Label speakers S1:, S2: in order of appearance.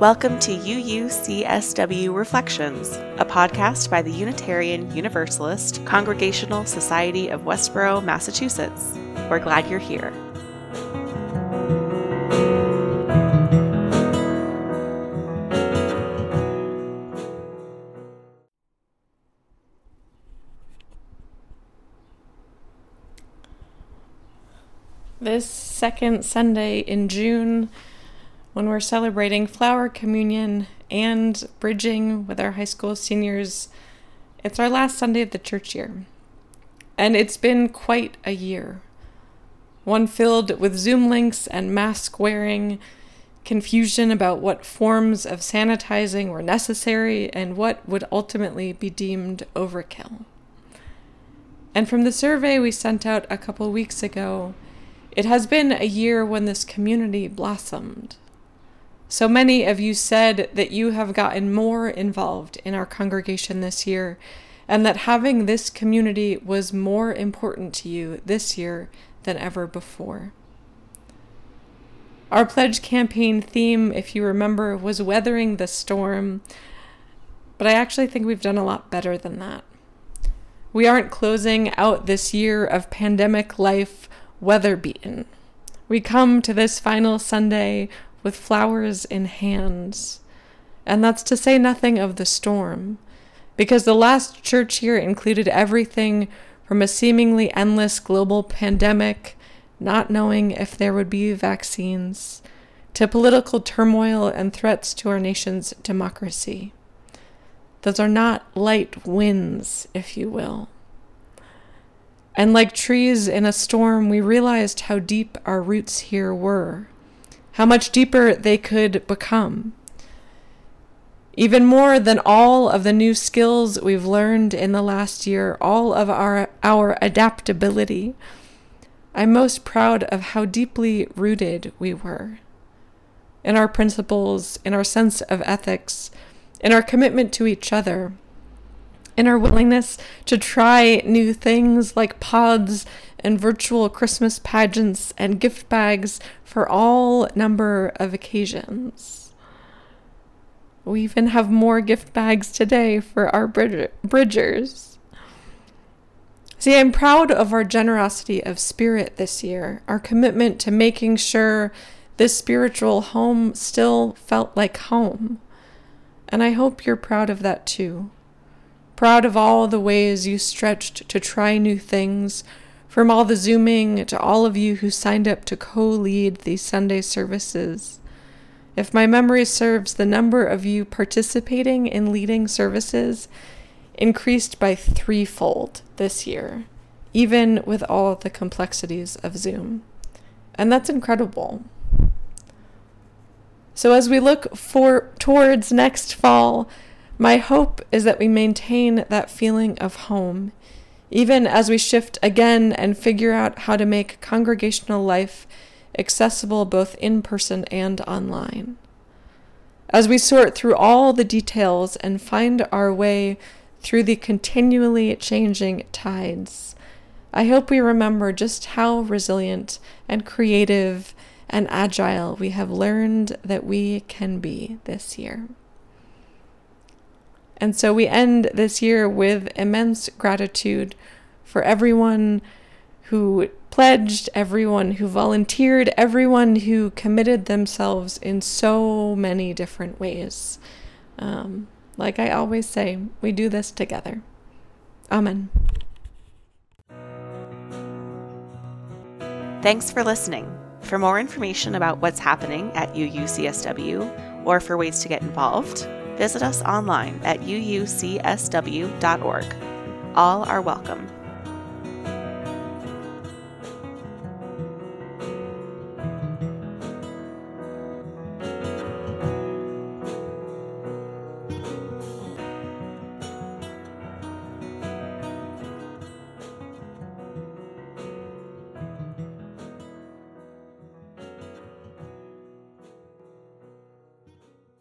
S1: Welcome to UUCSW Reflections, a podcast by the Unitarian Universalist Congregational Society of Westborough, Massachusetts. We're glad you're here.
S2: This second Sunday in June, when we're celebrating Flower Communion and bridging with our high school seniors. It's our last Sunday of the church year. And it's been quite a year. One filled with Zoom links and mask wearing, confusion about what forms of sanitizing were necessary and what would ultimately be deemed overkill. And from the survey we sent out a couple weeks ago, it has been a year when this community blossomed. So many of you said that you have gotten more involved in our congregation this year, and that having this community was more important to you this year than ever before. Our pledge campaign theme, if you remember, was weathering the storm, but I actually think we've done a lot better than that. We aren't closing out this year of pandemic life weather beaten. We come to this final Sunday with flowers in hands. And that's to say nothing of the storm, because the last church year included everything from a seemingly endless global pandemic, not knowing if there would be vaccines, to political turmoil and threats to our nation's democracy. Those are not light winds, if you will. And like trees in a storm, we realized how deep our roots here were how much deeper they could become. Even more than all of the new skills we've learned in the last year, all of our, our adaptability, I'm most proud of how deeply rooted we were in our principles, in our sense of ethics, in our commitment to each other, in our willingness to try new things like pods and virtual Christmas pageants and gift bags for all number of occasions. We even have more gift bags today for our bridgers. See, I'm proud of our generosity of spirit this year, our commitment to making sure this spiritual home still felt like home. And I hope you're proud of that too. Proud of all the ways you stretched to try new things, from all the Zooming to all of you who signed up to co lead these Sunday services. If my memory serves, the number of you participating in leading services increased by threefold this year, even with all the complexities of Zoom. And that's incredible. So as we look for towards next fall, my hope is that we maintain that feeling of home even as we shift again and figure out how to make congregational life accessible both in person and online. As we sort through all the details and find our way through the continually changing tides, I hope we remember just how resilient and creative and agile we have learned that we can be this year. And so we end this year with immense gratitude for everyone who pledged, everyone who volunteered, everyone who committed themselves in so many different ways. Um, like I always say, we do this together. Amen.
S1: Thanks for listening. For more information about what's happening at UUCSW or for ways to get involved, visit us online at uucsw.org. All are welcome.